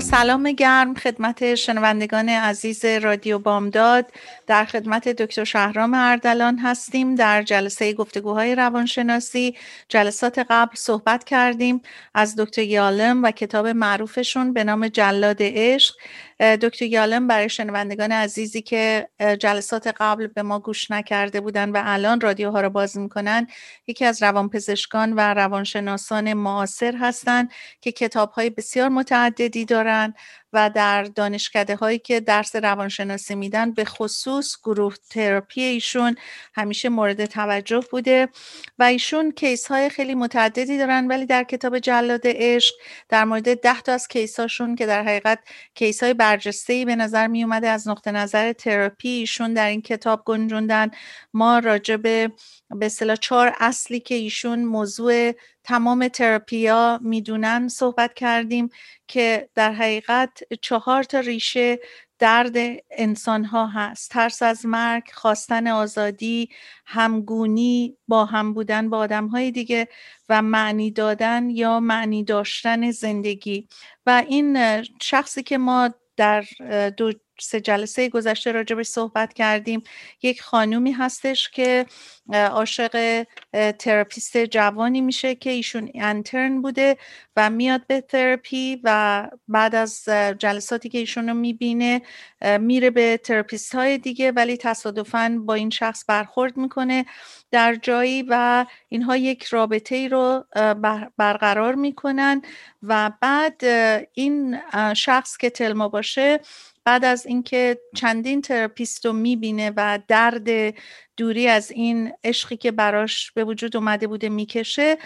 سلام گرم خدمت شنوندگان عزیز رادیو بامداد. در خدمت دکتر شهرام اردلان هستیم. در جلسه گفتگوهای روانشناسی جلسات قبل صحبت کردیم از دکتر یالم و کتاب معروفشون به نام جلاد عشق. دکتر یالم برای شنوندگان عزیزی که جلسات قبل به ما گوش نکرده بودن و الان رادیوها را باز می‌کنن یکی از روانپزشکان و روانشناسان معاصر هستند که کتاب های بسیار متعددی دارن. و در دانشکده هایی که درس روانشناسی میدن به خصوص گروه تراپی ایشون همیشه مورد توجه بوده و ایشون case های خیلی متعددی دارن ولی در کتاب جلاد عشق در مورد ده تا از case هاشون که در حقیقت case های برجسته ای به نظر می اومده از نقطه نظر تراپی ایشون در این کتاب گنجوندن. ما راجع به به اصطلاح چهار اصلی که ایشون موضوع تمام تراپیا می‌دونن صحبت کردیم که در حقیقت چهار تا ریشه درد انسان ها هست. ترس از مرگ خواستن آزادی همگونی با هم بودن با آدم های دیگه و معنی دادن یا معنی داشتن زندگی. و این شخصی که ما در دو سه جلسه گذشته راجبش صحبت کردیم. یک خانومی هستش که عاشق therapist جوانی میشه که ایشون انترن بوده و میاد به تراپی و بعد از جلساتی که ایشون رو می‌بینه میره به therapist های دیگه ولی تصادفا با این شخص برخورد می‌کنه در جایی و اینها یک رابطه ای رو برقرار می‌کنن و بعد این شخص که تلما باشه بعد از اینکه چندین therapist رو می‌بینه و درد دوری از این عشقی که براش به وجود اومده بوده می‌کشه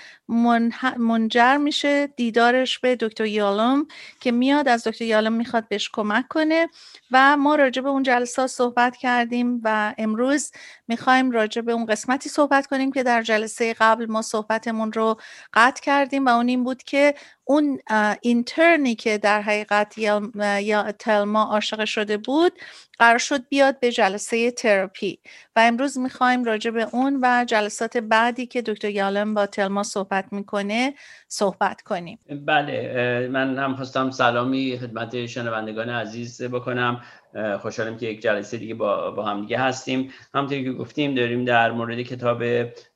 منجر میشه دیدارش به دکتر یالوم که میاد از دکتر یالوم می‌خواد بهش کمک کنه و ما راجع به اون جلسات صحبت کردیم و امروز می‌خوایم راجع به اون قسمتی صحبت کنیم که در جلسه قبل ما صحبتمون رو قطع کردیم و اون این بود که اون اینترنی که در حقیقت یا تلما عاشق شده بود قرار شد بیاد به جلسه تراپی و امروز می‌خوایم راجع به اون و جلسات بعدی که دکتر یالم با تلما صحبت می‌کنه صحبت کنیم. بله من هم خواستم سلامی خدمت شنوندگان عزیز بکنم. خوشحالم که یک جلسه دیگه با, با هم دیگه هستیم. همونطوری که گفتیم داریم در مورد کتاب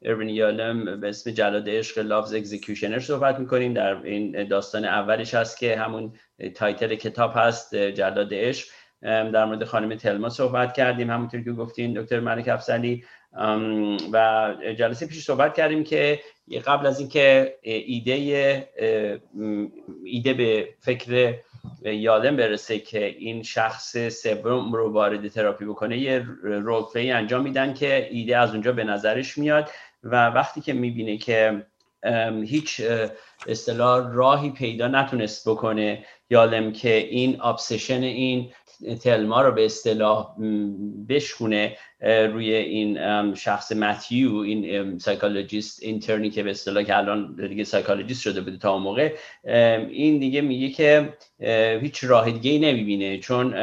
اروین یالم به اسم جلاد عشق Love's Executioner صحبت می‌کنیم. در این داستان اولش هست که همون title کتاب هست جلاد عشق. در مورد خانم تلما صحبت کردیم. همونطور که گفتین دکتر ملک افسلی و جلسه پیش صحبت کردیم که قبل از اینکه ایده ایده به فکر یالم برسه که این شخص سوم رو وارد تراپی بکنه یه role انجام میدن که ایده از اونجا به نظرش میاد و وقتی که می‌بینه که هیچ اصطلاح راهی پیدا نتونست بکنه یالم که این obsession این تلما رو به اصطلاح بشکونه روی این شخص متیو این psychologist intern ی که به اصطلاح که الان دیگه psychologist شده بوده تا اون موقع این دیگه میگه که هیچ راه دیگه ای نمی‌بینه. چون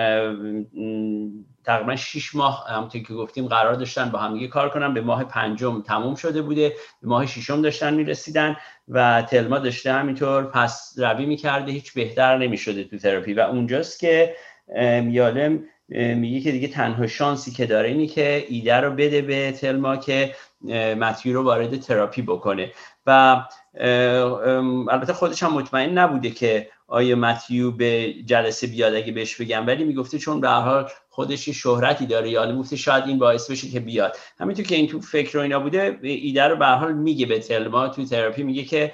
تقریبا 6 ماه همونطور که گفتیم قرار داشتن با همدیگه کار کنن. به ماه پنجم تموم شده بوده. به ماه ششم داشتن می‌رسیدن و تلما داشته همینطور پس روی می‌کرده. هیچ بهتر نمی‌شده تو تراپی. و اونجاست که یالم میگه که دیگه تنها شانسی که داره اینی که ایده رو بده به تلما که متیو رو وارد تراپی بکنه. و البته خودش هم مطمئن نبوده که آیا متیو به جلسه بیاد اگه بهش بگم ولی می‌گفته چون به هر حال خودش شهرتی داره. یا گفته شاید این باعث بشه که بیاد. همینطور که این تو فکر و اینا بوده ایده رو به حال میگه به تلما. تو تراپی میگه که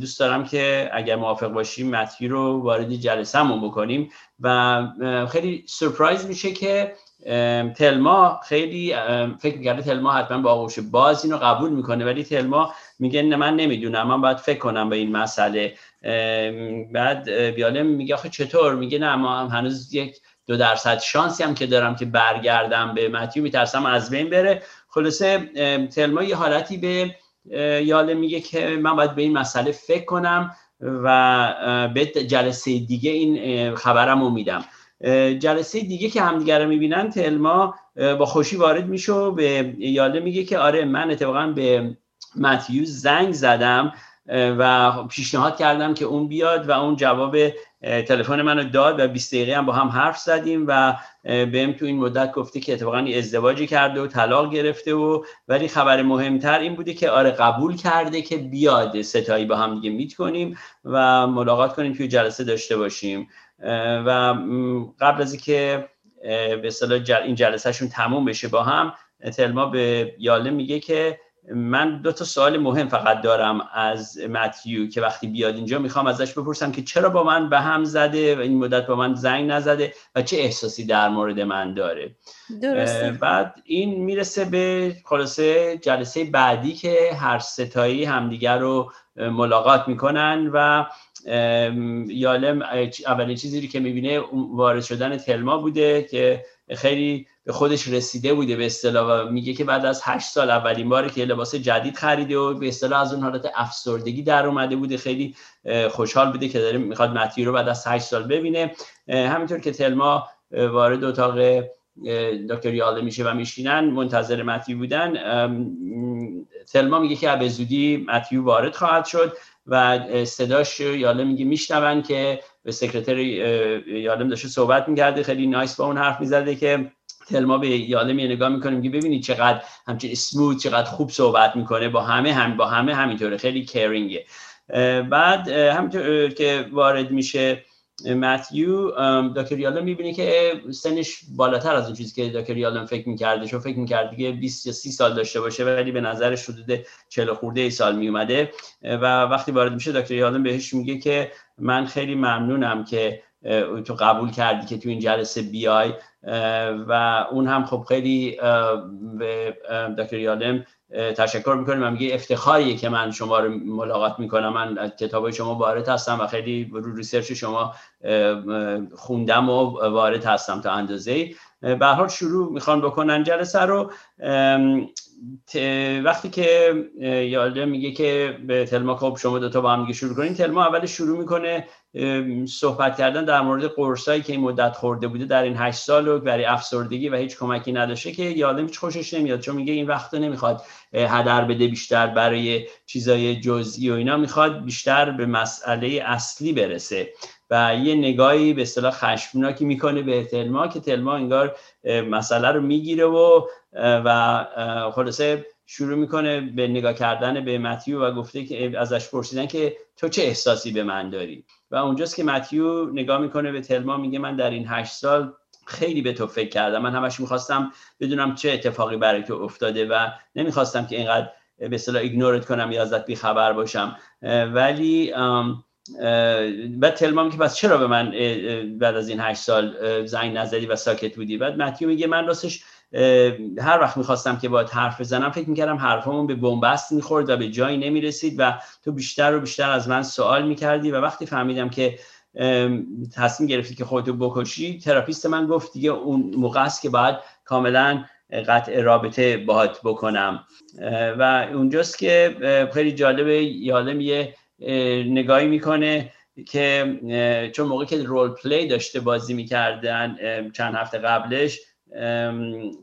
دوست دارم که اگر موافق باشیم متیو رو وارد جلسهمون بکنیم. و خیلی سرپرایز میشه که تلما خیلی فکر کرده تلما حتما با آغوش باز اینو قبول می‌کنه. ولی تلما میگه نه من نمی‌دونم من باید فکر کنم به این مسئله. بعد بیالم میگه آخه چطور؟ میگه نه ما هنوز یک دو درصد شانسی هم که دارم که برگردم به متیو میترسم از بین بره. خلاصه تلما یه حالتی به یاله میگه که من باید به این مسئله فکر کنم و به جلسه دیگه این خبرم رو میدم. جلسه دیگه که همدیگه رو می‌بینن تلما با خوشی وارد میشه و به یاله میگه که آره من اتفاقا به متیو زنگ زدم و پیشنهاد کردم که اون بیاد و اون جواب تلفن منو داد و 20 دقیقه هم با هم حرف زدیم و بهم تو این مدت گفته که اتفاقا ازدواجی کرده و طلاق گرفته و ولی خبر مهمتر این بوده که آره قبول کرده که بیاد ستایی با هم دیگه میت کنیم و ملاقات کنیم توی جلسه داشته باشیم. و قبل از اینکه به اصطلاح این جلسهشون تموم بشه با هم تلما به یاله میگه که من دو تا سوال مهم فقط دارم از متیو که وقتی بیاد اینجا می‌خوام ازش بپرسم که چرا با من به هم زده و این مدت با من زنگ نزده و چه احساسی در مورد من داره درسته. بعد این می‌رسه به خلاصه جلسه بعدی که هر ستایی همدیگر رو ملاقات می‌کنن و یالم اولین چیزی که می‌بینه وارد شدن تلما بوده که خیلی به خودش رسیده بوده به اصطلاح و میگه که بعد از هشت سال اولین باری که لباس جدید خریده و به اصطلاح از اون حالت افسردگی در اومده بوده. خیلی خوشحال بوده که داره می‌خواد متی رو بعد از هشت سال ببینه. همینطور که تلما وارد اتاق دکتر یاله میشه و میشینن منتظر متی بودن. تلما میگه که به زودی متیو وارد خواهد شد و صداش یاله میگه میشنون که به سکرتر یالم داشته صحبت می‌کرده. خیلی نایس با اون حرف می‌زده که تلما به یالم یه نگاه می‌کنیم که ببینید چقدر همچین اسموت چقدر خوب صحبت می‌کنه با همه هم با همه همینطوره. خیلی کیرینگه بعد همینطور که وارد میشه متیو دکتر یالم می‌بینی که سنش بالاتر از اون چیزی که دکتر یالم فکر می‌کرده چون فکر می‌کرد که 20 یا 30 سال داشته باشه ولی به نظرش حدود 40 خورده ای سال میومده و وقتی وارد میشه دکتر یالم بهش میگه که من خیلی ممنونم که تو قبول کردی که تو این جلسه بیای و اون هم خب خیلی به دکتر یالم تشکر می‌کنیم و میگه افتخاریه که من شما رو ملاقات می‌کنم. من کتاب شما وارد هستم و خیلی رو ریسرچ شما خوندم و وارد هستم تا اندازه به حال شروع می‌خوان بکنن جلسه رو. وقتی که یاله میگه که به تلما خب شما دوتا با هم دیگه شروع کنین تلما اول شروع می‌کنه صحبت کردن در مورد قرصایی که این مدت خورده بوده در این هشت سال و برای افسردگی و هیچ کمکی نداشته که یاله هیچ خوشش نمیاد چون میگه این وقت نمی‌خواد هدر بده بیشتر برای چیزای جزئی و اینا می‌خواد بیشتر به مسئله اصلی برسه. و یه نگاهی به اصطلاح خشمناکی می‌کنه به تلما که تلما انگار مسئله رو می‌گیره و و خلاصه شروع می‌کنه به نگاه کردن به متیو و گفته که ازش پرسیدن که تو چه احساسی به من داری؟ و اونجاست که متیو نگاه می‌کنه به تلما میگه من در این هشت سال خیلی به تو فکر کردم. من همش می‌خواستم بدونم چه اتفاقی برای تو افتاده و نمی‌خواستم که اینقدر به اصطلاح ایگنورت کنم یا ازت بیخبر باشم. ولی بعد تلمام که پس چرا به من بعد از این هشت سال زنگ نزدی و ساکت بودی؟ بعد متیو میگه من راستش هر وقت می‌خواستم که باید حرف بزنم فکر می‌کردم حرفمون به بنبست می‌خورد و به جایی نمی‌رسید و تو بیشتر و بیشتر از من سوال می‌کردی و وقتی فهمیدم که تصمیم گرفتی که خودتو بکشی therapist من گفت دیگه اون موقع است که باید کاملا قطع رابطه باهات بکنم. و اونجاست که خیلی جالبه یالم یه نگاهی می‌کنه که چون موقعی که role play داشته بازی می‌کردن چند هفته قبلش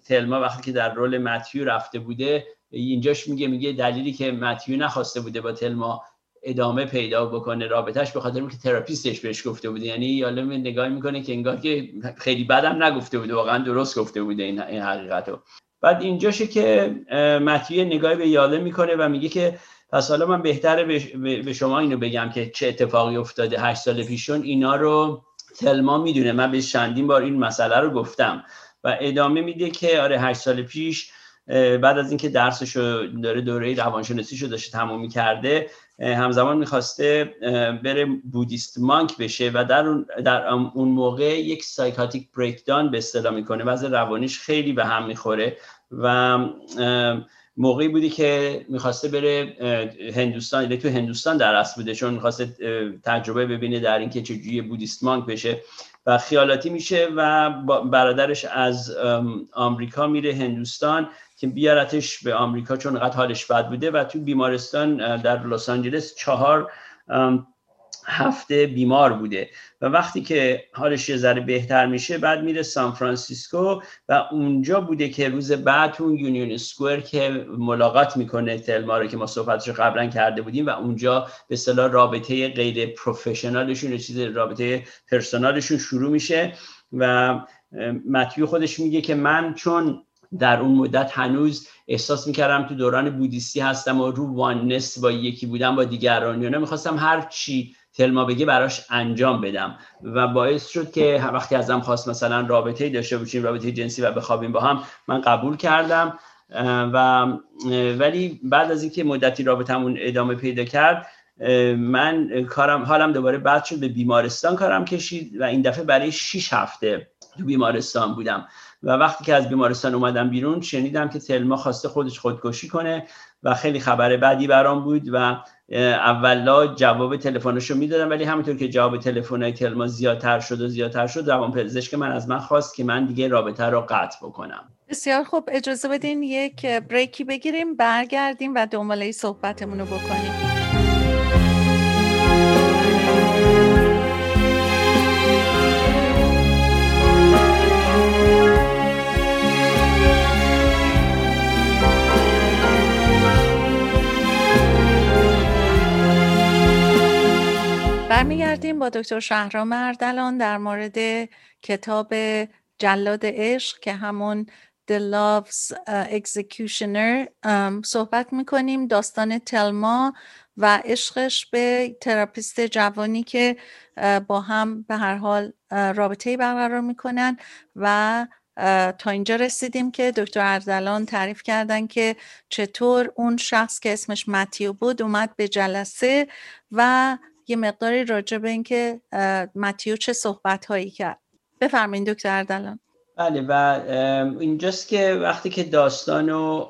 تلما وقتی که در role متیو رفته بوده اینجاش میگه میگه دلیلی که متیو نخواسته بوده با تلما ادامه پیدا بکنه رابطهش به خاطر که تراپیستش بهش گفته بوده. یعنی یالم نگاه می‌کنه که انگار که خیلی بدم نگفته بوده واقعا درست گفته بوده این, حقیقت رو بعد اینجاشه که متیو نگاهی به یاله می‌کنه و میگه که پس حالا من بهتره به شما اینو بگم که چه اتفاقی افتاده هشت سال پیشون. اینا رو تلما می‌دونه. من به چندین بار این مسئله رو گفتم. و ادامه میده که آره هشت سال پیش بعد از اینکه درسشو داره دوره روانشناسیشو داشته تموم کرده همزمان می‌خواسته بره بودیست مانک بشه و در اون, در اون موقع یک سایکاتیک بریکدان به اصطلاح می‌کنه. وضع روانیش خیلی به هم می‌خوره و موقعی بودی که می‌خواسته بره هندوستان یعنی تو هندوستان در اصل بوده چون می‌خواسته تجربه ببینه در اینکه چجوری بودیست مانک بشه. و خیالاتی میشه و برادرش از آمریکا میره هندوستان که بیارتش به آمریکا چون قد حالش بد بوده و تو بیمارستان در لس آنجلس چهار هفته بیمار بوده و وقتی که حالش یه ذره بهتر میشه بعد میره سان فرانسیسکو و اونجا بوده که روز بعد اون Union Square که ملاقات می‌کنه تلما رو که ما صحبتش قبلا کرده بودیم و اونجا به اصطلاح رابطه غیر professional شون چیز رابطه پرسونالشون شروع میشه و متیو خودش میگه که من چون در اون مدت هنوز احساس می‌کردم تو دوران بودیستی هستم و رو واننس با یکی بودم با دیگران یا می‌خواستم هر چی تلما بگه براش انجام بدم. و باعث شد که وقتی ازم خواست مثلا رابطه داشته باشیم رابطه جنسی و بخوابیم با هم من قبول کردم. و ولی بعد از اینکه مدتی رابطمون ادامه پیدا کرد من کارم حالم دوباره بعد شد به بیمارستان کارم کشید و این دفعه برای 6 هفته تو بیمارستان بودم. و وقتی که از بیمارستان اومدم بیرون شنیدم که تلما خواسته خودش خودکشی کنه و خیلی خبر بعدی برام بود و اولا جواب تلفنش رو می‌دادم ولی همونطور که جواب تلفن تلما زیادتر شد و زیادتر شد روان پزشک من از من خواست که من دیگه رابطه رو قطع بکنم. بسیار خوب. اجازه بدین یک بریکی بگیریم برگردیم و دنباله صحبتمون رو بکنیم. برمیگردیم با دکتر شهرام اردلان در مورد کتاب جلاد عشق که همون The Love's Executioner. صحبت می‌کنیم. داستان تلما و عشقش به تراپیست جوانی که با هم به هر حال رابطه برقرار می‌کنن و تا اینجا رسیدیم که دکتر اردلان تعریف کردن که چطور اون شخص که اسمش متیو بود اومد به جلسه و یه مقداری راجع به اینکه متیو چه صحبت هایی کرد. بفرمایید دکتر اردلان. بله و اینجاست که وقتی که داستان رو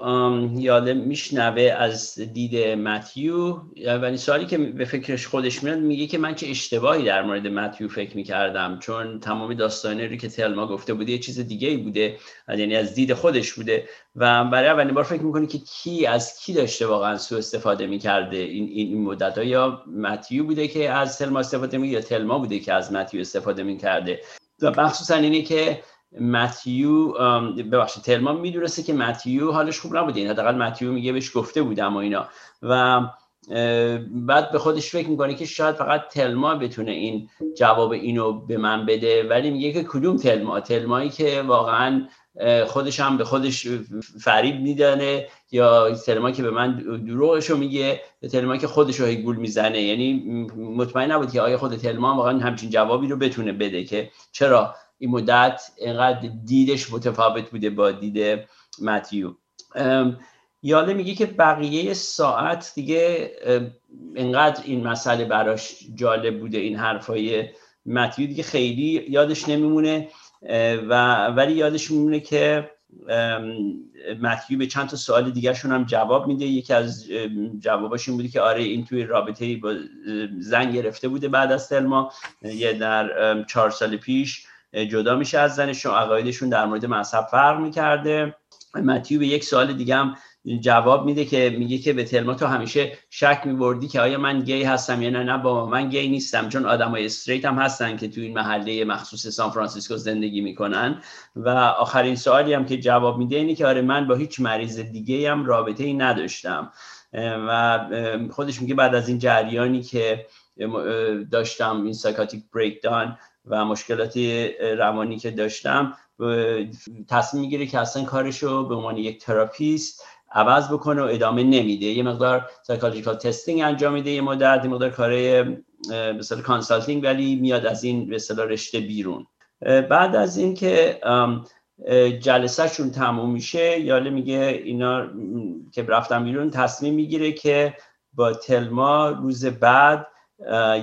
یاده میشنوه از دید متیو اولین سوالی که به فکرش خودش میاد میگه که من چه اشتباهی در مورد متیو فکر می‌کردم چون تمام داستانی رو که تلما گفته بوده یه چیز دیگه ای بوده یعنی از دید خودش بوده. و برای اولین بار فکر می‌کنه که کی از کی داشته واقعا سو استفاده می‌کرده این این مدت ها یا متیو بوده که از تلما استفاده می یا تلما بوده که از متیو استفاده می‌کرده؟ و مخصوصا اینه که متیو ببخشید تلما می‌دونسته که متیو حالش خوب نبوده. این حداقل متیو میگه بهش گفته بودم و اینا. و بعد به خودش فکر می‌کنه که شاید فقط تلما بتونه این جواب اینو به من بده. ولی میگه که کدوم تلما؟ تلمایی که واقعا خودش هم به خودش فریب میدانه یا تلما که به من دروغشو میگه یا تلما که خودش رو گول می‌زنه. یعنی مطمئن نبود که آیا خود تلما واقعا همچین جوابی رو بتونه بده که چرا این مدت اینقدر دیدش متفاوت بوده با دید متیو. یاله میگه که بقیه ساعت دیگه اینقدر این مسئله براش جالب بوده این حرفای متیو دیگه خیلی یادش نمیمونه. و ولی یادش میمونه که متیو به چند تا سوال دیگه هم جواب میده. یکی از جواباش این بوده که آره این توی رابطه با زن گرفته بوده بعد از تلما. یه در چهار سال پیش جدا میشه از زنشون عقایدشون در مورد مذهب فرق می‌کرده. متیو به یک سوال دیگه هم جواب میده که میگه که به تلما تو همیشه شک میبردی که آیا من گی هستم یا نه؟ نه با من گی نیستم چون های استریت هم هستن که تو این محله مخصوص سان فرانسیسکو زندگی می‌کنن. و آخرین سوالی هم که جواب میده اینه که آره من با هیچ مریض دیگه هم رابطه ای نداشتم. و خودش میگه بعد از این جریانی که داشتم این psychotic breakdown و مشکلات روانی که داشتم تصمیم می‌گیره که اصلا کارشو به عنوان یک therapist عوض بکنه و ادامه نمیده. یه مقدار psychological testing انجام میده یه مدت یه مقدار کار مثلا consulting ولی میاد از این به رشته بیرون. بعد از اینکه جلسهشون تموم میشه یالم میگه اینا که رفتم بیرون تصمیم می‌گیره که با تلما روز بعد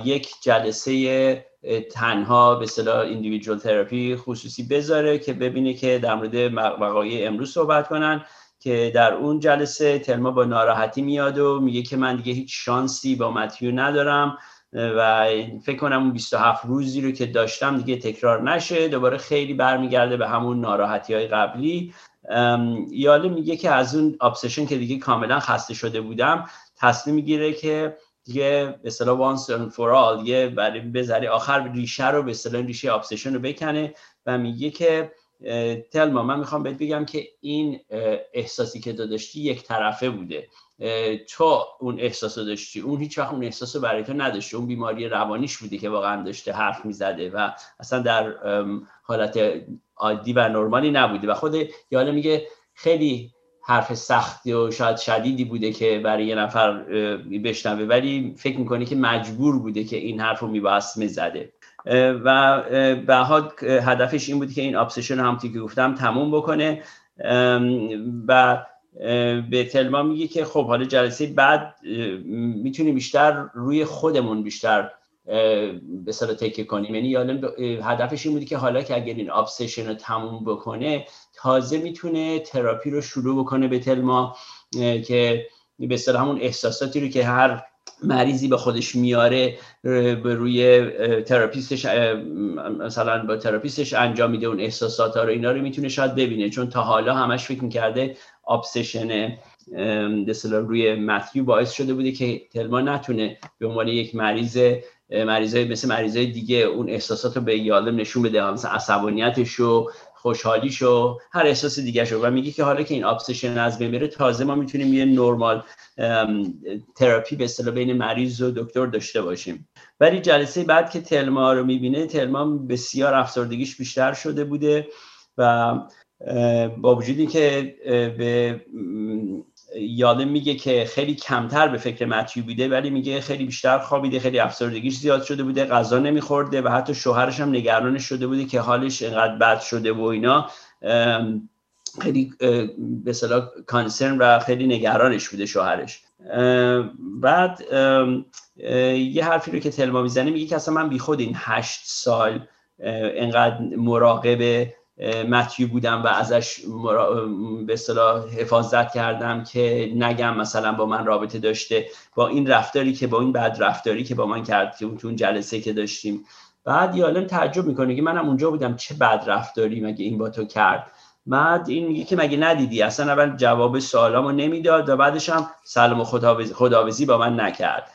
یک جلسه تنها به صلاح ایندیویدوال تراپی خصوصی بذاره که ببینه که در مورد وقایع امروز صحبت کنن که در اون جلسه تلما با ناراحتی میاد و میگه که من دیگه هیچ شانسی با متیو ندارم و فکر کنم اون 27 روزی رو که داشتم دیگه تکرار نشه. دوباره خیلی برمیگرده به همون ناراحتی های قبلی یاله میگه که از اون ابسشن که دیگه کاملا خسته شده بودم تصمیم می‌گیره که دیگه به اصطلاح for all دیگه برای بذاری آخر ریشه رو به اصطلاح ریشه ابسشن رو بکنه و میگه که تلما من می‌خوام بهت بگم که این احساسی که داشتی یک طرفه بوده. تو اون احساس رو داشتی. اون هیچ وقت اون احساس رو برای تو نداشته. اون بیماری روانیش بوده که واقعا داشته حرف می‌زده و اصلا در حالت عادی و نرمالی نبوده. و خود یاله میگه خیلی حرف سختی و شاید شدیدی بوده که برای یه نفر بشنوه. ولی فکر می‌کنه که مجبور بوده که این حرف رو میباست می‌زده و به هدفش این بود که این ابسشن هم که گفتم تموم بکنه. و به تلما میگه که خب حالا جلسه بعد می‌تونیم بیشتر روی خودمون بیشتر به سر تکه کنیم. یعنی هدفش این بودی که حالا که اگر این obsession رو تموم بکنه تازه می‌تونه تراپی رو شروع بکنه به تلما که به همون احساساتی رو که هر مریضی به خودش میاره به روی therapist ش مثلا با therapist ش انجام میده. اون احساسات ها رو اینا رو می‌تونه شاید ببینه. چون تا حالا همش فکر می‌کرده obsession تلما روی متیو باعث شده بوده که تلما نتونه به عنوان یک مریض مریضای مثل مریضای دیگه اون احساسات رو به یادم نشون بده مثلا عصبانیتش رو خوشحالیشو هر احساس دیگه شو و میگه که حالا که این ابسشن از بین تازه ما می‌تونیم یه نرمال تراپی به اصطلاح بین مریض و دکتر داشته باشیم. ولی جلسه بعد که تلما رو می‌بینه تلما بسیار افسردگیش بیشتر شده بوده و با وجودی که به یادم میگه که خیلی کمتر به فکر متیو بوده ولی میگه خیلی بیشتر خوابیده خیلی افسردگیش زیاد شده بوده غذا نمیخورده و حتی شوهرش هم نگرانش شده بوده که حالش اینقدر بد شده و اینا. خیلی به صلاح کانسرن و خیلی نگرانش بوده شوهرش. بعد یه حرفی رو که تلما می‌زنه میگه که اصلا من بیخود این هشت سال انقدر مراقب متیو بودم و ازش به اصطلاح حفاظت کردم که نگم مثلا با من رابطه داشته. با این رفتاری که با این بد رفتاری که با من کرد که اون جلسه که داشتیم. بعد یالم تعجب می‌کنه که منم اونجا بودم. چه بد رفتاری مگه این با تو کرد؟ بعد این میگه که مگه ندیدی؟ اصلا اول جواب سوالامو نمی‌داد و بعدش هم سلام و خداوزی با من نکرد.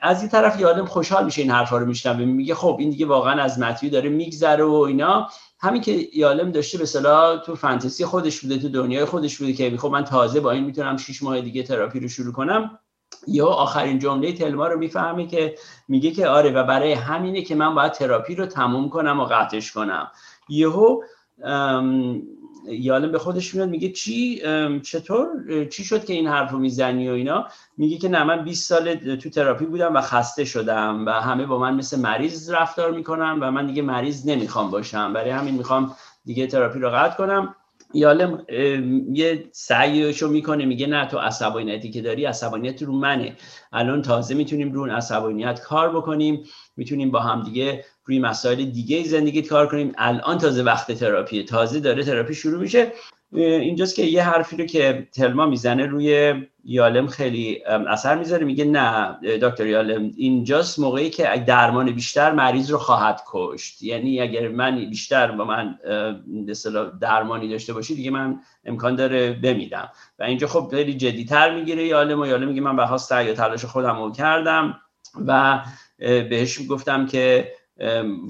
از این طرف یادم خوشحال میشه این حرفا رو میشنوه. میگه خب این دیگه واقعا از متیو داره میگذره و اینا. همین که یالم داشته به صلاح تو فانتزی خودش بوده تو دنیای خودش بوده که خب من تازه با این می‌تونم 6 ماه دیگه تراپی رو شروع کنم. یا آخرین جمله تلما رو می‌فهمه که میگه که آره و برای همینه که من باید تراپی رو تموم کنم و قطعش کنم. یهو یالم به خودش میاد میگه چی؟ چطور؟ چی شد که این حرف رو می‌زنی و اینا؟ میگه که نه من 20 سال تو تراپی بودم و خسته شدم و همه با من مثل مریض رفتار می‌کنم و من دیگه مریض نمی‌خوام باشم. برای همین می‌خوام دیگه تراپی رو قطع کنم. یالم یه سعیشو می‌کنه میگه نه تو عصبانیتی که داری عصبانیت رو منه. الان تازه می‌تونیم رو اون عصبانیت کار بکنیم. می‌تونیم با هم دیگه روی مسائل دیگه زندگیت کار کنیم. الان تازه وقت تراپی. تازه داره تراپی شروع میشه. اینجاست که یه حرفی رو که تلما می‌زنه روی یالم خیلی اثر می‌ذاره. میگه نه دکتر یالم اینجاست موقعی که درمان بیشتر مریض رو خواهد کشت. یعنی اگر من بیشتر با من درمانی داشته باشی دیگه من امکان داره بمیدم و اینجا خب خیلی جدیتر می‌گیره یالم و یالم میگه من به سعی یا تلاش خودم رو کردم و بهش گفتم که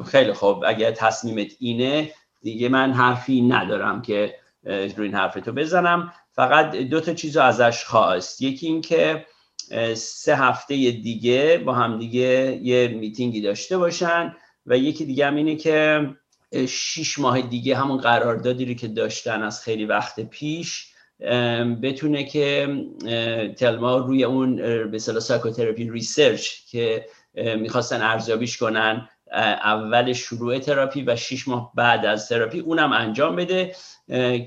خیلی خوب. اگر تصمیمت اینه دیگه من حرفی ندارم که روی این حرف تو بزنم. فقط دو تا چیز رو ازش خواست. یکی این که سه هفته دیگه با هم دیگه یه میتینگی داشته باشن و یکی دیگه هم اینه که شیش ماه دیگه همون قراردادی رو که داشتن از خیلی وقت پیش بتونه که تلما روی اون به psychotherapy research که می‌خواستن ارزیابیش کنن اول شروع تراپی و شیش ماه بعد از تراپی اونم انجام بده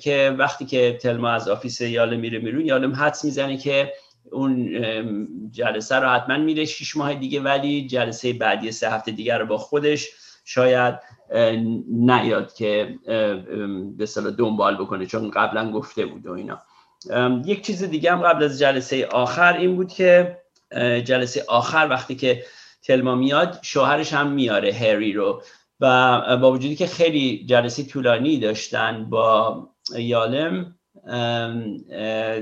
که وقتی که تلما از office یالم میره میرون یالم حدس می‌زنه که اون جلسه رو حتما میره شیش ماه دیگه ولی جلسه بعدی سه هفته دیگر رو با خودش شاید نیاد که به دنبال بکنه چون قبلا گفته بود و اینا. یک چیز دیگه هم قبل از جلسه آخر این بود که جلسه آخر وقتی که تلما میاد شوهرش هم میاره هری رو. و با وجودی که خیلی جلسه طولانی داشتن با یالم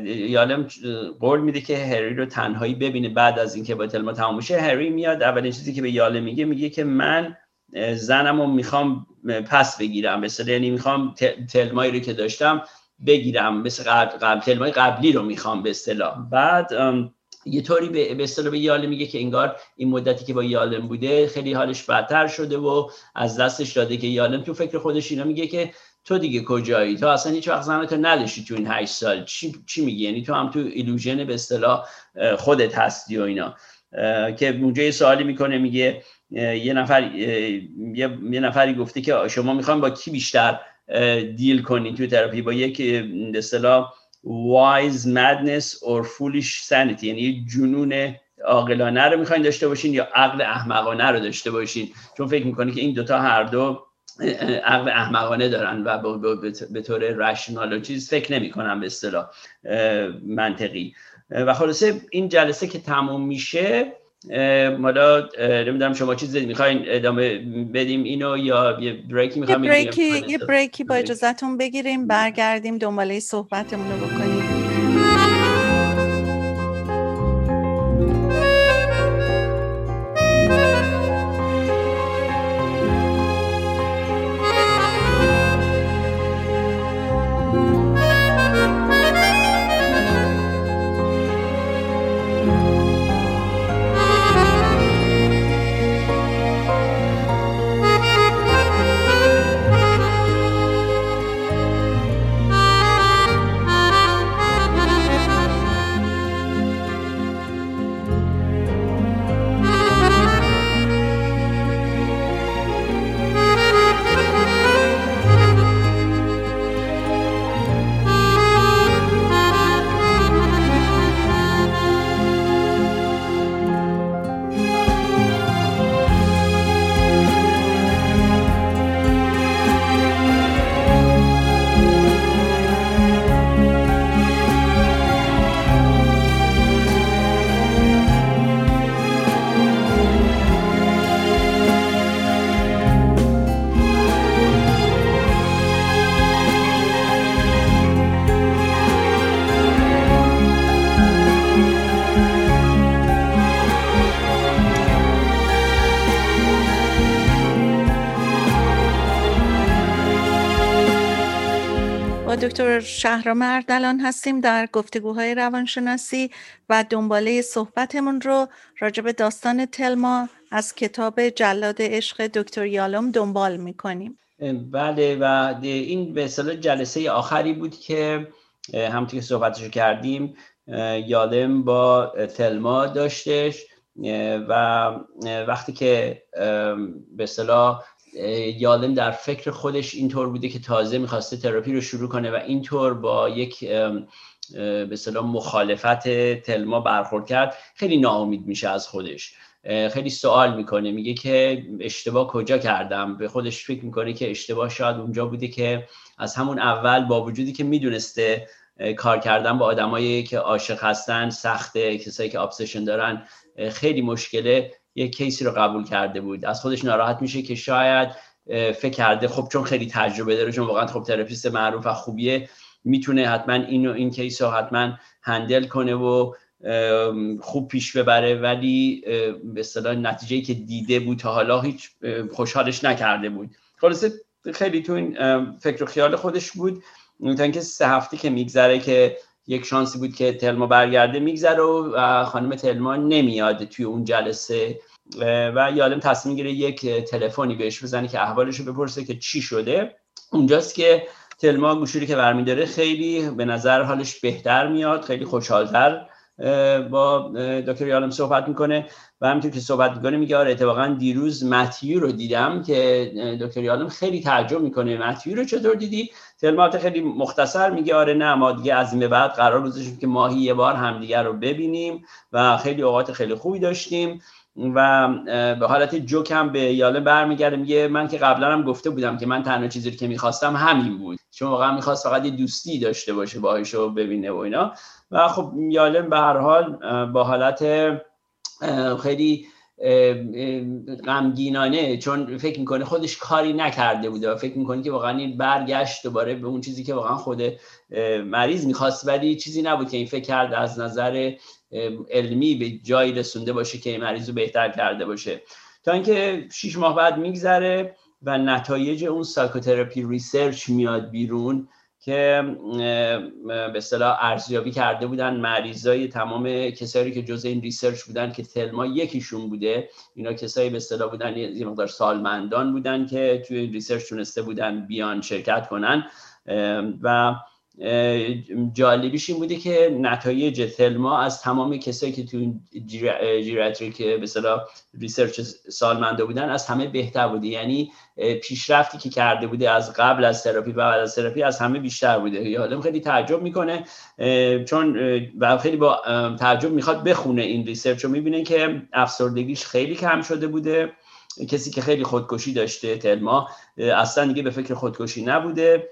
یالم قول میده که هری رو تنهایی ببینه بعد از اینکه با تلما تمام میشه هری میاد اولین چیزی که به یالم میگه میگه که من زنم رو می‌خوام پس بگیرم. مثلا یعنی می‌خوام تلمایی رو که داشتم بگیرم. مثل قبل, تلمای قبلی رو می‌خوام به اصطلاح. بعد یه طوری به اصطلاح به یالم میگه که انگار این مدتی که با یالم بوده خیلی حالش بدتر شده و از دستش داده که یالم تو فکر خودش اینا میگه که تو دیگه کجایی؟ تو اصلا هیچ وقت زنتو نداشتی تو این هشت سال. چی, چی میگی؟ یعنی تو هم تو ایلوژن به اصطلاح خودت هستی و اینا. که اونجا یه سوالی می‌کنه میگه یه نفر یه نفری گفته که شما می‌خوام با کی بیشتر دیل کنین تو تراپی؟ با یک اصطلاح wise madness or foolish sanity. یعنی جنون عاقلانه رو می‌خواین داشته باشین یا عقل احمقانه رو داشته باشین. چون فکر می‌کنی که این دوتا هر دو عقل احمقانه دارن و به طور رشنال و چیز فکر نمی‌کنن به اصطلاح منطقی. و خلاصه این جلسه که تموم میشه مالا نمی‌دونم شما چیز می‌خواین ادامه بدیم اینو یا یه بریکی می‌خوایم یه بریکی یه بریکی با اجازهتون بگیریم برگردیم دنباله صحبتمون رو بکنیم. دکتر شهرام اردلان هستیم در گفتگوهای روانشناسی و دنباله صحبتمون رو راجع به داستان تلما از کتاب جلاد عشق دکتر یالوم دنبال می‌کنیم. بله و این به اصطلاح جلسه آخری بود که همونطور که صحبتشو کردیم یالم با تلما داشتش و وقتی که به اصطلاح یالم در فکر خودش اینطور بوده که تازه می‌خواسته تراپی رو شروع کنه و اینطور با یک به مخالفت تلما برخورد کرد خیلی ناامید میشه از خودش. خیلی سوال می‌کنه میگه که اشتباه کجا کردم؟ به خودش فکر می‌کنه که اشتباه شاید اونجا بوده که از همون اول با وجودی که می‌دونسته کار کردن با آدمایی که عاشق هستن سخته کسایی که ابسشن دارن خیلی مشکله. یک کیسی رو قبول کرده بود. از خودش ناراحت میشه که شاید فکر کرده. خب چون خیلی تجربه داره چون واقعا خب تراپیست معروف و خوبیه می‌تونه حتما اینو این کیس رو حتما هندل کنه و خوب پیش ببره. ولی به اصطلاح نتیجه که دیده بود تا حالا هیچ خوشحالش نکرده بود. خلاصه خیلی تو این فکر و خیال خودش بود. تا اینکه سه هفته که میگذره که یک شانسی بود که تلما برگرده میگذره و خانم تلما نمیاد توی اون جلسه. و یادم تصمیم گیره یک تلفنی بهش بزنه که احوالش رو بپرسه که چی شده. اونجاست که تلما گوشوری که برمیداره خیلی به نظر حالش بهتر میاد خیلی خوشحالتر با دکتر یالم صحبت می‌کنه. و همینطور که صحبت می‌کنه میگه آره اتفاقا دیروز متیو رو دیدم که دکتر یالم خیلی تعجب می‌کنه. متیو رو چطور دیدی؟ تلمات خیلی مختصر میگه آره نه ما دیگه از این بعد قرار گذاشتیم که ماهی یه بار همدیگر رو ببینیم و خیلی اوقات خیلی خوبی داشتیم و به حالت جوک هم به یاله برمیگرده میگه من که قبلا هم گفته بودم که من تنها چیزی که می‌خواستم همین بود. چون واقعا می‌خواست فقط یه دوستی داشته باشه باهاش رو ببینه و اینا. و خب یالم به هر حال با حالت خیلی غمگینانه چون فکر می‌کنه خودش کاری نکرده بوده و فکر می‌کنه که واقعا این برگشت دوباره به اون چیزی که واقعا خود مریض می‌خواست ولی چیزی نبود که این فکر کرد از نظر علمی به جایی رسونده باشه که این مریض رو بهتر کرده باشه. تا اینکه شیش ماه بعد میگذره و نتایج اون سایکوتراپی ریسرچ میاد بیرون که به اصطلاح ارزیابی کرده بودن مریضای تمام کسایی که جزء این ریسرچ بودن که تلما یکیشون بوده. اینا کسایی به اصطلاح بودن یه مقدار سالمندان بودن که توی ریسرچ تونسته بودن بیان شرکت کنن. و جالبیش این بوده که نتایج تلما از تمام کسایی که تو geriatric به اصطلاح research سالمنده بودن از همه بهتر بوده. یعنی پیشرفتی که کرده بوده از قبل از تراپی و بعد از تراپی از همه بیشتر بوده. یادم خیلی تعجب می‌کنه چون و خیلی با تعجب می‌خواد بخونه این research رو. می‌بینه که افسردگیش خیلی کم شده بوده. کسی که خیلی خودکشی داشته تلما اصلا دیگه به فکر خودکشی نبوده.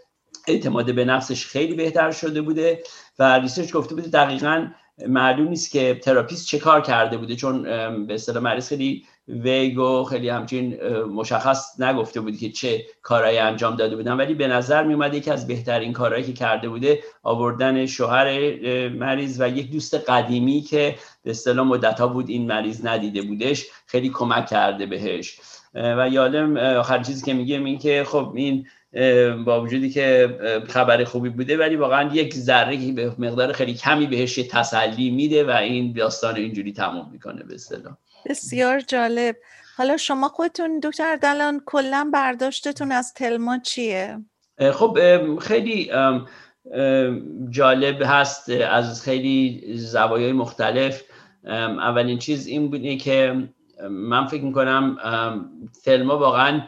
اعتماد به نفسش خیلی بهتر شده بوده و research گفته بوده دقیقا معلوم نیست که therapist چه کار کرده بوده چون به اصطلاح مریض خیلی vague و خیلی همچین مشخص نگفته بودی که چه کارهایی انجام داده بودن. ولی به نظر می اومده یکی از بهترین کارهایی که کرده بوده آوردن شوهر مریض و یک دوست قدیمی که به اصطلاح مدت ها بود این مریض ندیده بودش خیلی کمک کرده بهش. و یادم آخر چیزی که میگه این که خب این با وجودی که خبر خوبی بوده ولی واقعا یک ذره به مقدار خیلی کمی بهش تسلی میده و این داستان اینجوری تموم می‌کنه به اصطلاح. بسیار جالب. حالا شما خودتون دکتر دلان کلا برداشتتون از تلما چیه؟ خب خیلی جالب هست از خیلی زوایای مختلف. اولین چیز این بوده که من فکر می‌کنم تلما واقعا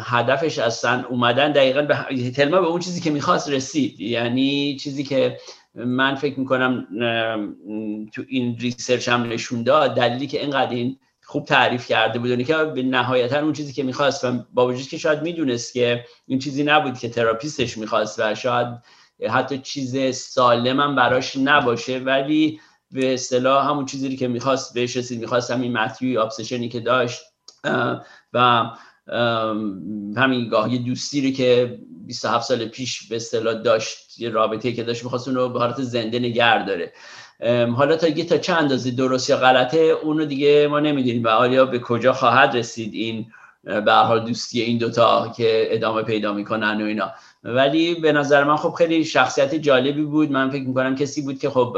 هدفش اصلا اومدن دقیقا به تلما به اون چیزی که می‌خواست رسید. یعنی چیزی که من فکر می‌کنم تو این research هم نشون داد دلیلی که اینقدر این خوب تعریف کرده بود که به نهایتا اون چیزی که می‌خواست و با وجود که شاید می‌دونست که این چیزی نبود که therapist ش می‌خواست و شاید حتی چیز سالم هم براش نباشه ولی به اصطلاح همون چیزی که می‌خواست بهش رسید. می‌خواست همین متیوی آبسشنی که داشت و همین گاه یه دوستی رو که 27 سال پیش به اصطلاح داشت یه رابطه که داشت می‌خواست اون رو به حالت زنده نگر داره. حالا تا یه تا چه اندازه درست یا غلطه اونو دیگه ما نمی‌دونیم. و آیا به کجا خواهد رسید این به حال دوستی این دوتا که ادامه پیدا می‌کنن و اینا. ولی به نظر من خب خیلی شخصیت جالبی بود. من فکر می‌کنم کسی بود که خب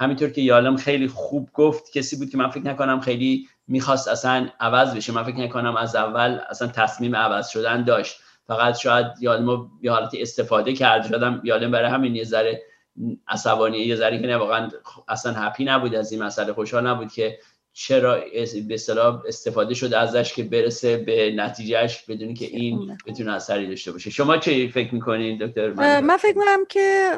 همینطور که یالم خیلی خوب گفت کسی بود که من فکر نکنم خیلی می‌خواست اصلا عوض بشه. من فکر نکنم از اول اصلا تصمیم عوض شدن داشت. فقط شاید یالم یه حالت استفاده کرد. شدم یالم برای همین یه ذره عصبانی یه ذره که نه واقعا اصلا هپی نبود از این مسئله. خوشحال نبود که چرا به اصطلاح استفاده شده ازش که برسه به نتیجهش بدونی که این بتونه اثری داشته باشه. شما چه فکر می‌کنین دکتر من فکر می‌کنم که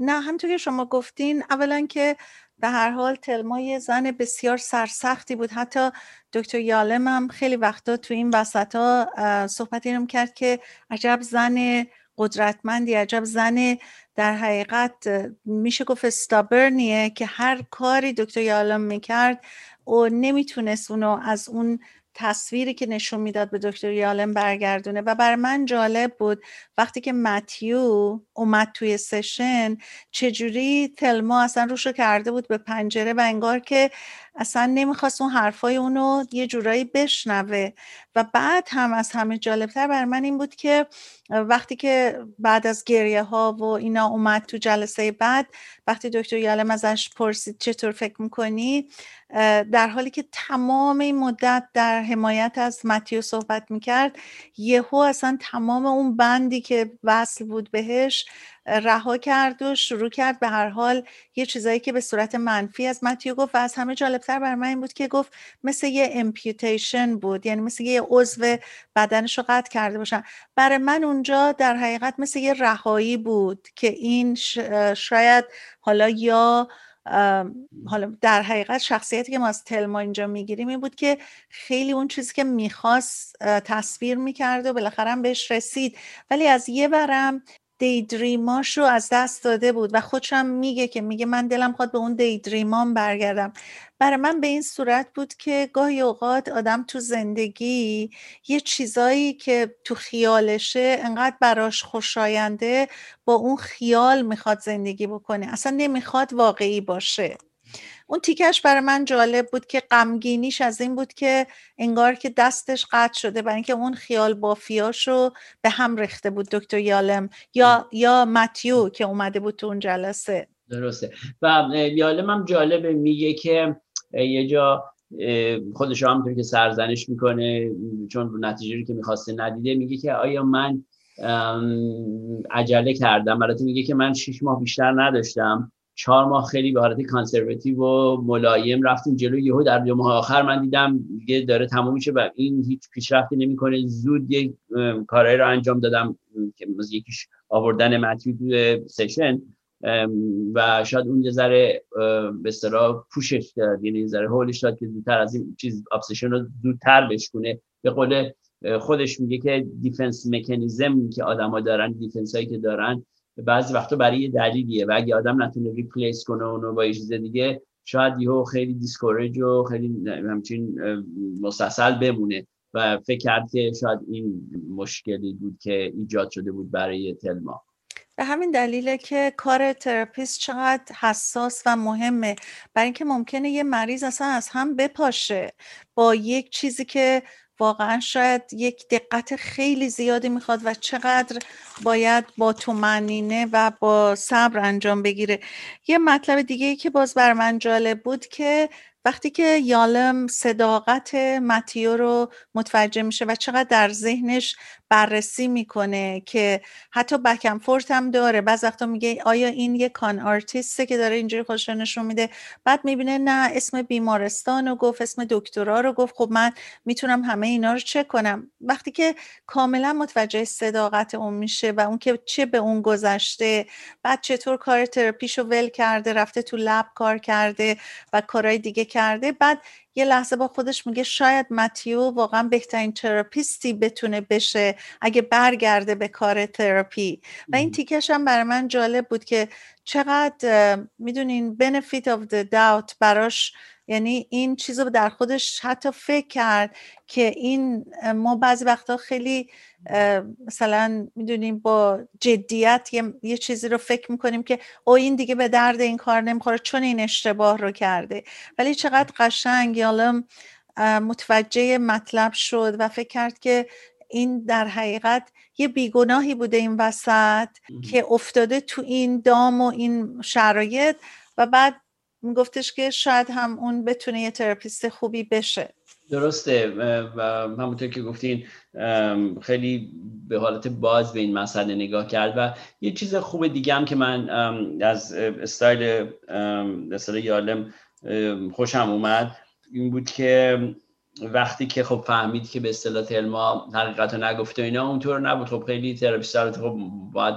نه همونطور که شما گفتین اولا که به هر حال تلما یه زن بسیار سرسختی بود. حتی دکتر یالم هم خیلی وقتا تو این وسط ها صحبتی رو کرد که عجب زن قدرتمندی عجب زن در حقیقت میشه گفت استابرنیه که هر کاری دکتر یالم می‌کرد و نمی‌تونست اونو از اون تصویری که نشون می‌داد به دکتر یالم برگردونه. و بر من جالب بود وقتی که متیو اومد توی سشن چجوری تلما اصلا روشو کرده بود به پنجره و انگار که اصلا نمی‌خواست اون حرفای اونو یه جورایی بشنوه. و بعد هم از همه جالبتر بر من این بود که وقتی که بعد از گریه ها و اینا اومد تو جلسه بعد وقتی دکتر یالم ازش پرسید چطور فکر می‌کنی در حالی که تمام این مدت در حمایت از متیو صحبت می‌کرد یهو اصلا تمام اون بندی که وصل بود بهش رها کرد و شروع کرد. به هر حال یه چیزایی که به صورت منفی از متیو گفت و از همه جالبتر بر من این بود که گفت مثل یه امپیوتیشن بود یعنی مثل یه عضو بدنش رو قطع کرده باشن. برای من اونجا در حقیقت مثل یه رهایی بود که این شاید حالا یا حالا در حقیقت شخصیتی که ما از تلما اینجا می‌گیریم این بود که خیلی اون چیزی که می‌خواست تصویر می‌کرد و بالاخره هم بهش رسید. ولی از یه برم دیدریماش رو از دست داده بود و خودشم میگه که میگه من دلم خواد به اون دیدریمام برگردم. برای من به این صورت بود که گاهی اوقات آدم تو زندگی یه چیزایی که تو خیالشه انقدر براش خوشاینده با اون خیال می‌خواد زندگی بکنه. اصلا نمی‌خواد واقعی باشه. اون تیکش برای من جالب بود که غمگینیش از این بود که انگار که دستش قطع شده برای اینکه اون خیال بافیاشو به هم ریخته بود دکتر یالم یا یا متیو که اومده بود تو اون جلسه. درسته. و یالم هم جالبه میگه که یه جا خودش همونطور که سرزنش می‌کنه چون نتیجه که می‌خواسته ندیده میگه که آیا من عجله کردم؟ البته میگه که من شش ماه بیشتر نداشتم. چهار ماه خیلی به حالت conservative و ملایم رفتیم جلو. یهو در دو ماه آخر من دیدم دیگه داره تموم میشه و این هیچ پیشرفتی نمی‌کنه. زود یک کارهایی رو انجام دادم که یکیش آوردن متیو توی session و شاید اون یه ذره به اصطلاح پوشش داد یعنی یه ذره هولش داد که زودتر از این چیز obsession رو زودتر بشکونه. به قول خودش میگه که defense mechanism که آدما دارن defense هایی که دارن بعضی وقتا برای یه دلیلیه و اگه آدم نتونه replace کنه اونو با یه چیز دیگه شاید یهو خیلی discourage و خیلی همچین مسلسل بمونه و فکر کرد که شاید این مشکلی بود که ایجاد شده بود برای تلما. به همین دلیله که کار therapist چقدر حساس و مهمه. برای اینکه ممکنه یه مریض اصلا از هم بپاشه با یک چیزی که واقعا شاید یک دقت خیلی زیادی می‌خواد و چقدر باید با تومنینه و با صبر انجام بگیره. یه مطلب دیگه ای که باز بر من جالب بود که وقتی که یالم صداقت متیو رو متوجه میشه و چقدر در ذهنش بررسی می‌کنه که حتی بکم فورت هم داره. بعض وقتا میگه آیا این یه کان آرتیسته که داره اینجوری خوش نشون میده؟ بعد می‌بینه نه اسم بیمارستان رو گفت اسم دکترا رو گفت. خب من می‌تونم همه اینا رو چک کنم. وقتی که کاملا متوجه صداقت اون میشه و اون که چه به اون گذشته بعد چطور کار ترپیشو ول کرده رفته تو لب کار کرده و کارهای دیگه کرده بعد یه لحظه با خودش میگه شاید متیو واقعا بهترین تراپیستی بتونه بشه اگه برگرده به کار تراپی. و این تیکش هم برای من جالب بود که چقدر می‌دونین benefit of the doubt براش یعنی این چیز رو در خودش حتی فکر کرد که این ما بعضی وقتا خیلی مثلا می‌دونیم با جدیت یه،, یه, چیزی رو فکر می‌کنیم که او این دیگه به درد این کار نمی‌خوره چون این اشتباه رو کرده. ولی چقدر قشنگ یالم متوجه مطلب شد و فکر کرد که این در حقیقت یه بیگناهی بوده این وسط که افتاده تو این دام و این شرایط و بعد میگفتش که شاید هم اون بتونه یه therapist خوبی بشه. درسته. و همونطور که گفتین خیلی به حالت باز به این مسئله نگاه کرد و یه چیز خوب دیگه هم که من از style style یالم خوشم اومد این بود که وقتی که خب فهمید که به اصطلاح تلما حقیقت رو نگفته اینا اونطور نبود. خب خیلی therapist خب باید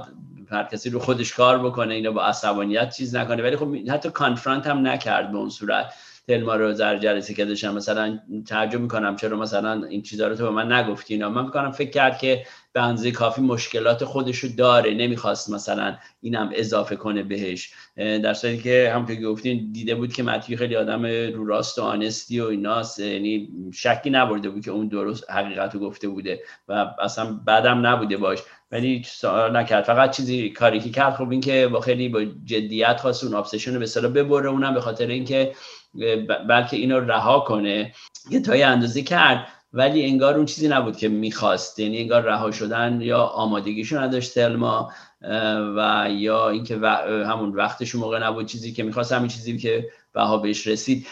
هر کسی رو خودش کار بکنه اینا با عصبانیت چیز نکنه. ولی خب حتی کانفرانت هم نکرد به اون صورت. تلما رو در جلسه که داشتم مثلا تعجب می‌کنم چرا مثلا این چیزا رو تو به من نگفتی اینا. من می‌کنم فکر کرد که به کافی مشکلات خودش رو داره نمی‌خواست مثلا اینم اضافه کنه بهش. در صورتی که هم که گفتین دیده بود که متیو خیلی آدم رو راست و آنستی و ایناست. یعنی شکی نبرده بود که اون درست حقیقت رو گفته بوده و اصلا بعدم نبوده باش. ولی سوال نکرد. فقط چیزی کاری که کرد خب این که با خیلی با جدیت خواست اون ابسشن رو به صلاح ببره اونم به خاطر اینکه بلکه اینو رها کنه یه تای اندازه کرد ولی انگار اون چیزی نبود که می‌خواست. یعنی انگار رها شدن یا آمادگیشو نداشت تلما و یا اینکه همون وقتش موقع نبود چیزی که می‌خواست همین چیزی که بها بهش رسید.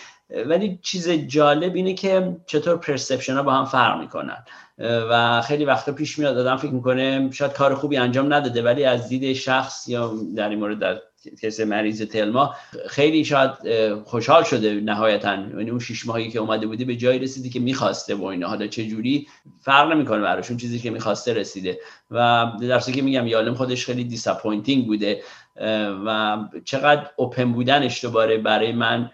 ولی چیز جالب اینه که چطور پرسپشن ها با هم فرق می‌کنن. و خیلی وقتا پیش میاد آدم فکر می‌کنه شاید کار خوبی انجام نداده ولی از دید شخص یا در این مورد در case مریض تلما خیلی شاید خوشحال شده نهایتا. یعنی اون شش ماهی که اومده بوده به جایی رسیدی که می‌خواسته و اینا. حالا چه جوری فرق نمی‌کنه براشون چیزی که می‌خواسته رسیده. و در که میگم یالم خودش خیلی disappointing بوده. و چقدر open بودنش دوباره برای من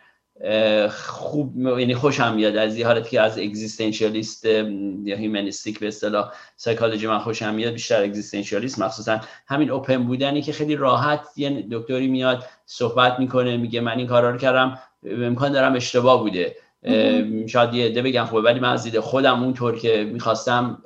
خوب یعنی خوشم میاد از این حالتی که از اگزیستانسیالیست یا هیومنیستیک به اصطلاح سایکولوژی من خوشم میاد بیشتر اگزیستانسیالیست مخصوصا همین اوپن بودنی که خیلی راحت یه دکتری میاد صحبت می‌کنه میگه من این کارا رو کردم امکان دارم اشتباه بوده. شاید یه عده بگم خوبه ولی من از دید خودم اونطور که می‌خواستم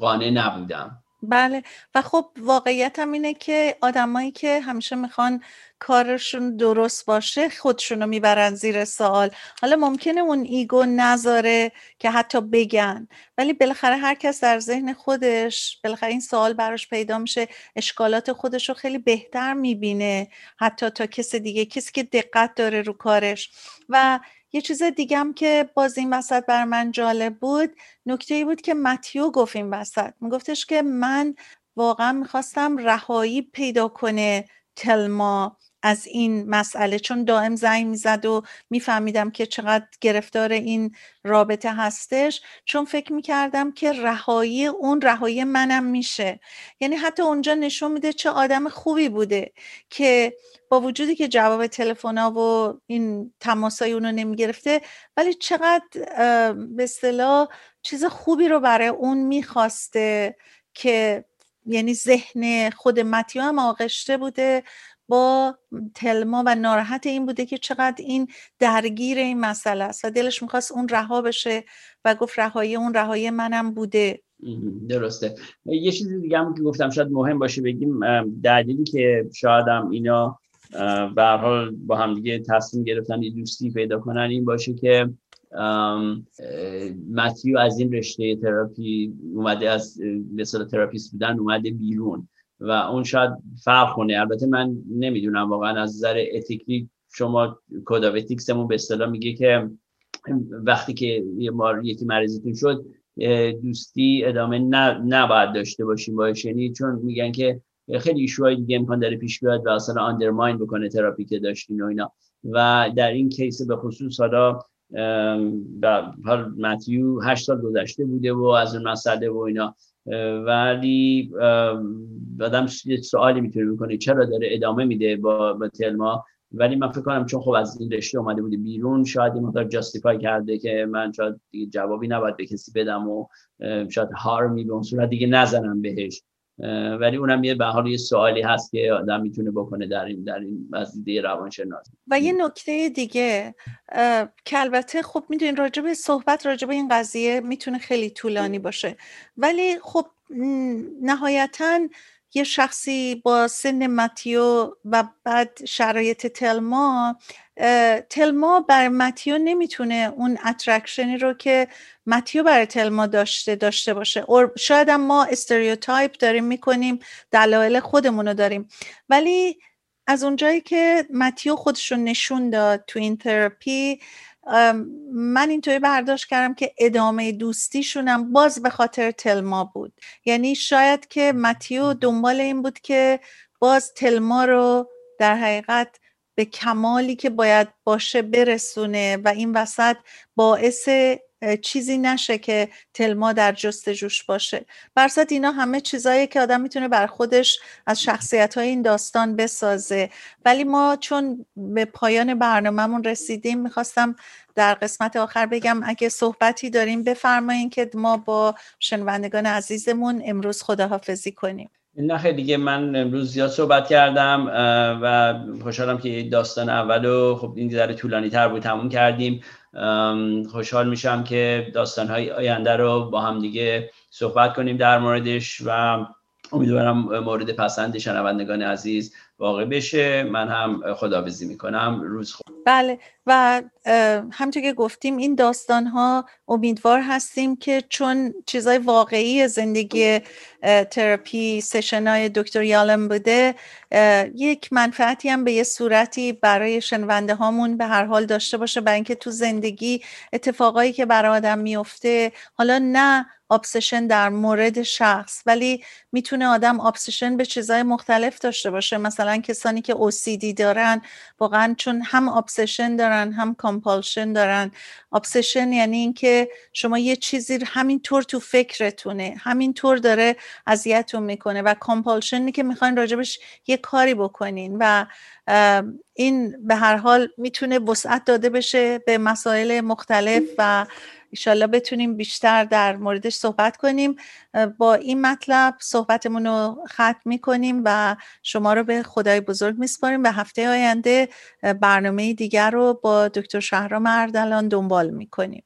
قانع نبودم. بله. و خب واقعیت هم اینه که آدمایی که همیشه می‌خوان کارشون درست باشه خودشون رو می‌برن زیر سوال. حالا ممکنه اون ایگو نذاره که حتی بگن ولی بالاخره هر کس در ذهن خودش بالاخره این سوال براش پیدا میشه اشکالات خودش رو خیلی بهتر می‌بینه حتی تا کس دیگه کسی که دقت داره رو کارش. و یه چیز دیگم که باز این وسط بر من جالب بود نکته ای بود که متیو گفت این وسط. میگفتش که من واقعا می‌خواستم رهایی پیدا کنه تلما. از این مسئله چون دائم زنگ می‌زد و میفهمیدم که چقدر گرفتار این رابطه هستش. چون فکر می‌کردم که رهایی اون رهایی منم میشه. یعنی حتی اونجا نشون میده چه آدم خوبی بوده که با وجودی که جواب تلفن و این تماسای اونو نمی‌گرفته ولی چقدر به اصطلاح چیز خوبی رو برای اون می‌خواسته که یعنی ذهن خود متیو هم آغشته بوده با تلما و ناراحت این بوده که چقدر این درگیر این مسئله است و دلش می‌خواست اون رها بشه و گفت رهایی اون رهایی منم بوده. درسته. یه چیزی دیگه هم که گفتم شاید مهم باشه بگیم دلیلی که شاید هم اینا به حال با هم دیگه تصمیم گرفتن یه دوستی پیدا کنن این باشه که متیو از این رشته تراپی اومده از مثلا therapist بودن اومده بیرون. و اون شاید فرق کنه. البته من نمی‌دونم واقعا از نظر ethically شما کد به اصطلاح میگه که وقتی که یه مار یکی مریضتون شد دوستی ادامه نباید داشته باشیم باش یعنی چون میگن که خیلی issue های دیگه امکان داره پیش بیاد و اصلا undermine بکنه تراپی که داشتین و اینا. و در این کیس به خصوص حالا حال متیو هشت سال گذشته بوده و از اون مسئله و اینا. ولی آدم سوالی می‌تونه می‌کنه چرا داره ادامه میده با, با تلما؟ ولی من فکر کنم چون خب از این رشته اومده بوده بیرون شاید این مقدار جاستیفای کرده که من شاید دیگه جوابی نباید به کسی بدم و شاید هارمی به اون صورت دیگه نزنم بهش. ولی اونم یه به حال یه سوالی هست که آدم می‌تونه بکنه در این در این دیده روانشناسی. و یه نکته دیگه که البته خب می‌دونین راجب صحبت راجب این قضیه می‌تونه خیلی طولانی باشه. ولی خب نهایتا یه شخصی با سن متیو و بعد شرایط تلما تلما بر متیو نمی‌تونه اون attraction ی رو که متیو برای تلما داشته داشته باشه. شاید هم ما stereotype داریم می‌کنیم دلایل خودمون رو داریم. ولی از اونجایی که متیو خودش رو نشون داد تو این تراپی من اینطوری برداشت کردم که ادامه دوستیشونم باز به خاطر تلما بود. یعنی شاید که متیو دنبال این بود که باز تلما رو در حقیقت به کمالی که باید باشه برسونه و این وسط باعث چیزی نشه که تلما در جستجوش باشه. برصد اینا همه چیزایی که آدم می‌تونه بر خودش از شخصیت های این داستان بسازه. ولی ما چون به پایان برنامهمون رسیدیم می‌خواستم در قسمت آخر بگم اگه صحبتی داریم بفرمایین که ما با شنوندگان عزیزمون امروز خداحافظی کنیم. نه دیگه من امروز زیاد صحبت کردم و خوشحالم که داستان اولو خب این ذره طولانی تر بود تموم کردیم. خوشحال میشم که داستان های آینده رو با هم دیگه صحبت کنیم در موردش و امیدوارم مورد پسند شنوندگان عزیز واقع بشه. من هم خداویزی می‌کنم. روز خوب. بله. و همطور که گفتیم این داستان ها امیدوار هستیم که چون چیزای واقعی زندگی تراپی سشن های دکتر یالم بوده یک منفعتی هم به یه صورتی برای شنونده هامون به هر حال داشته باشه برای اینکه تو زندگی اتفاقایی که برای آدم میفته حالا نه obsession در مورد شخص ولی می‌تونه آدم obsession به چیزهای مختلف داشته باشه. مثلا کسانی که OCD دارن واقعا چون هم obsession دارن هم compulsion دارن. obsession یعنی اینکه شما یه چیزی همینطور تو فکرتونه همینطور داره اذیتتون می‌کنه و compulsion ی که می‌خواین راجبش یه کاری بکنین و این به هر حال می‌تونه وسعت داده بشه به مسائل مختلف و ایشالله بتونیم بیشتر در موردش صحبت کنیم. با این مطلب صحبتمون رو ختم می‌کنیم و شما رو به خدای بزرگ میسپاریم و هفته آینده برنامه دیگر رو با دکتر شهرام اردلان دنبال می‌کنیم.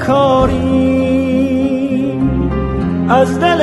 بکاری از دل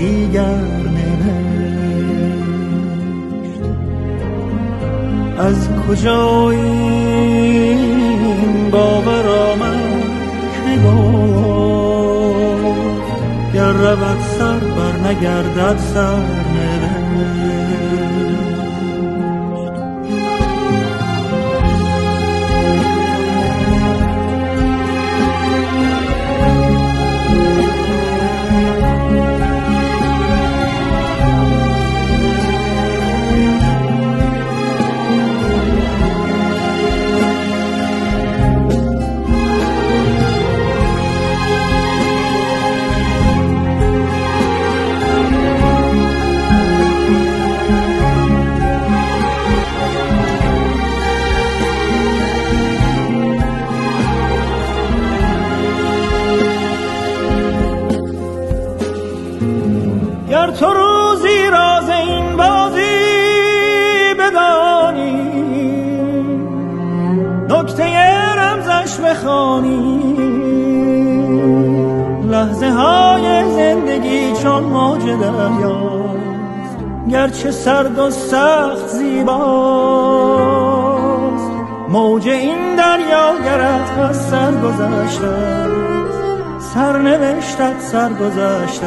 دیگر از کجا این باور آمد که گفت گر رود سر بر نگردد سر. و سخت زیباست. موج این دریا گرد از سر گذشته سرنوشتت سر گذشته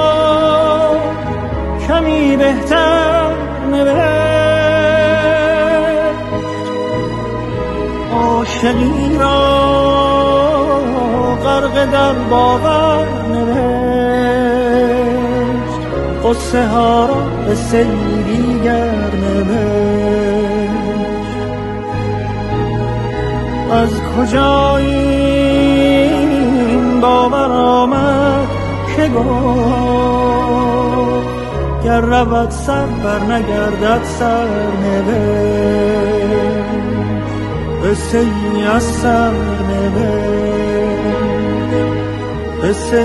عاشقی را غرق در باور نوشت. قصه ها را به دیگر نوشت. از کجا این باور آمد که گفت گر رود سر بر نگردد سر نوشت. قصه ای از سر نوشت قصه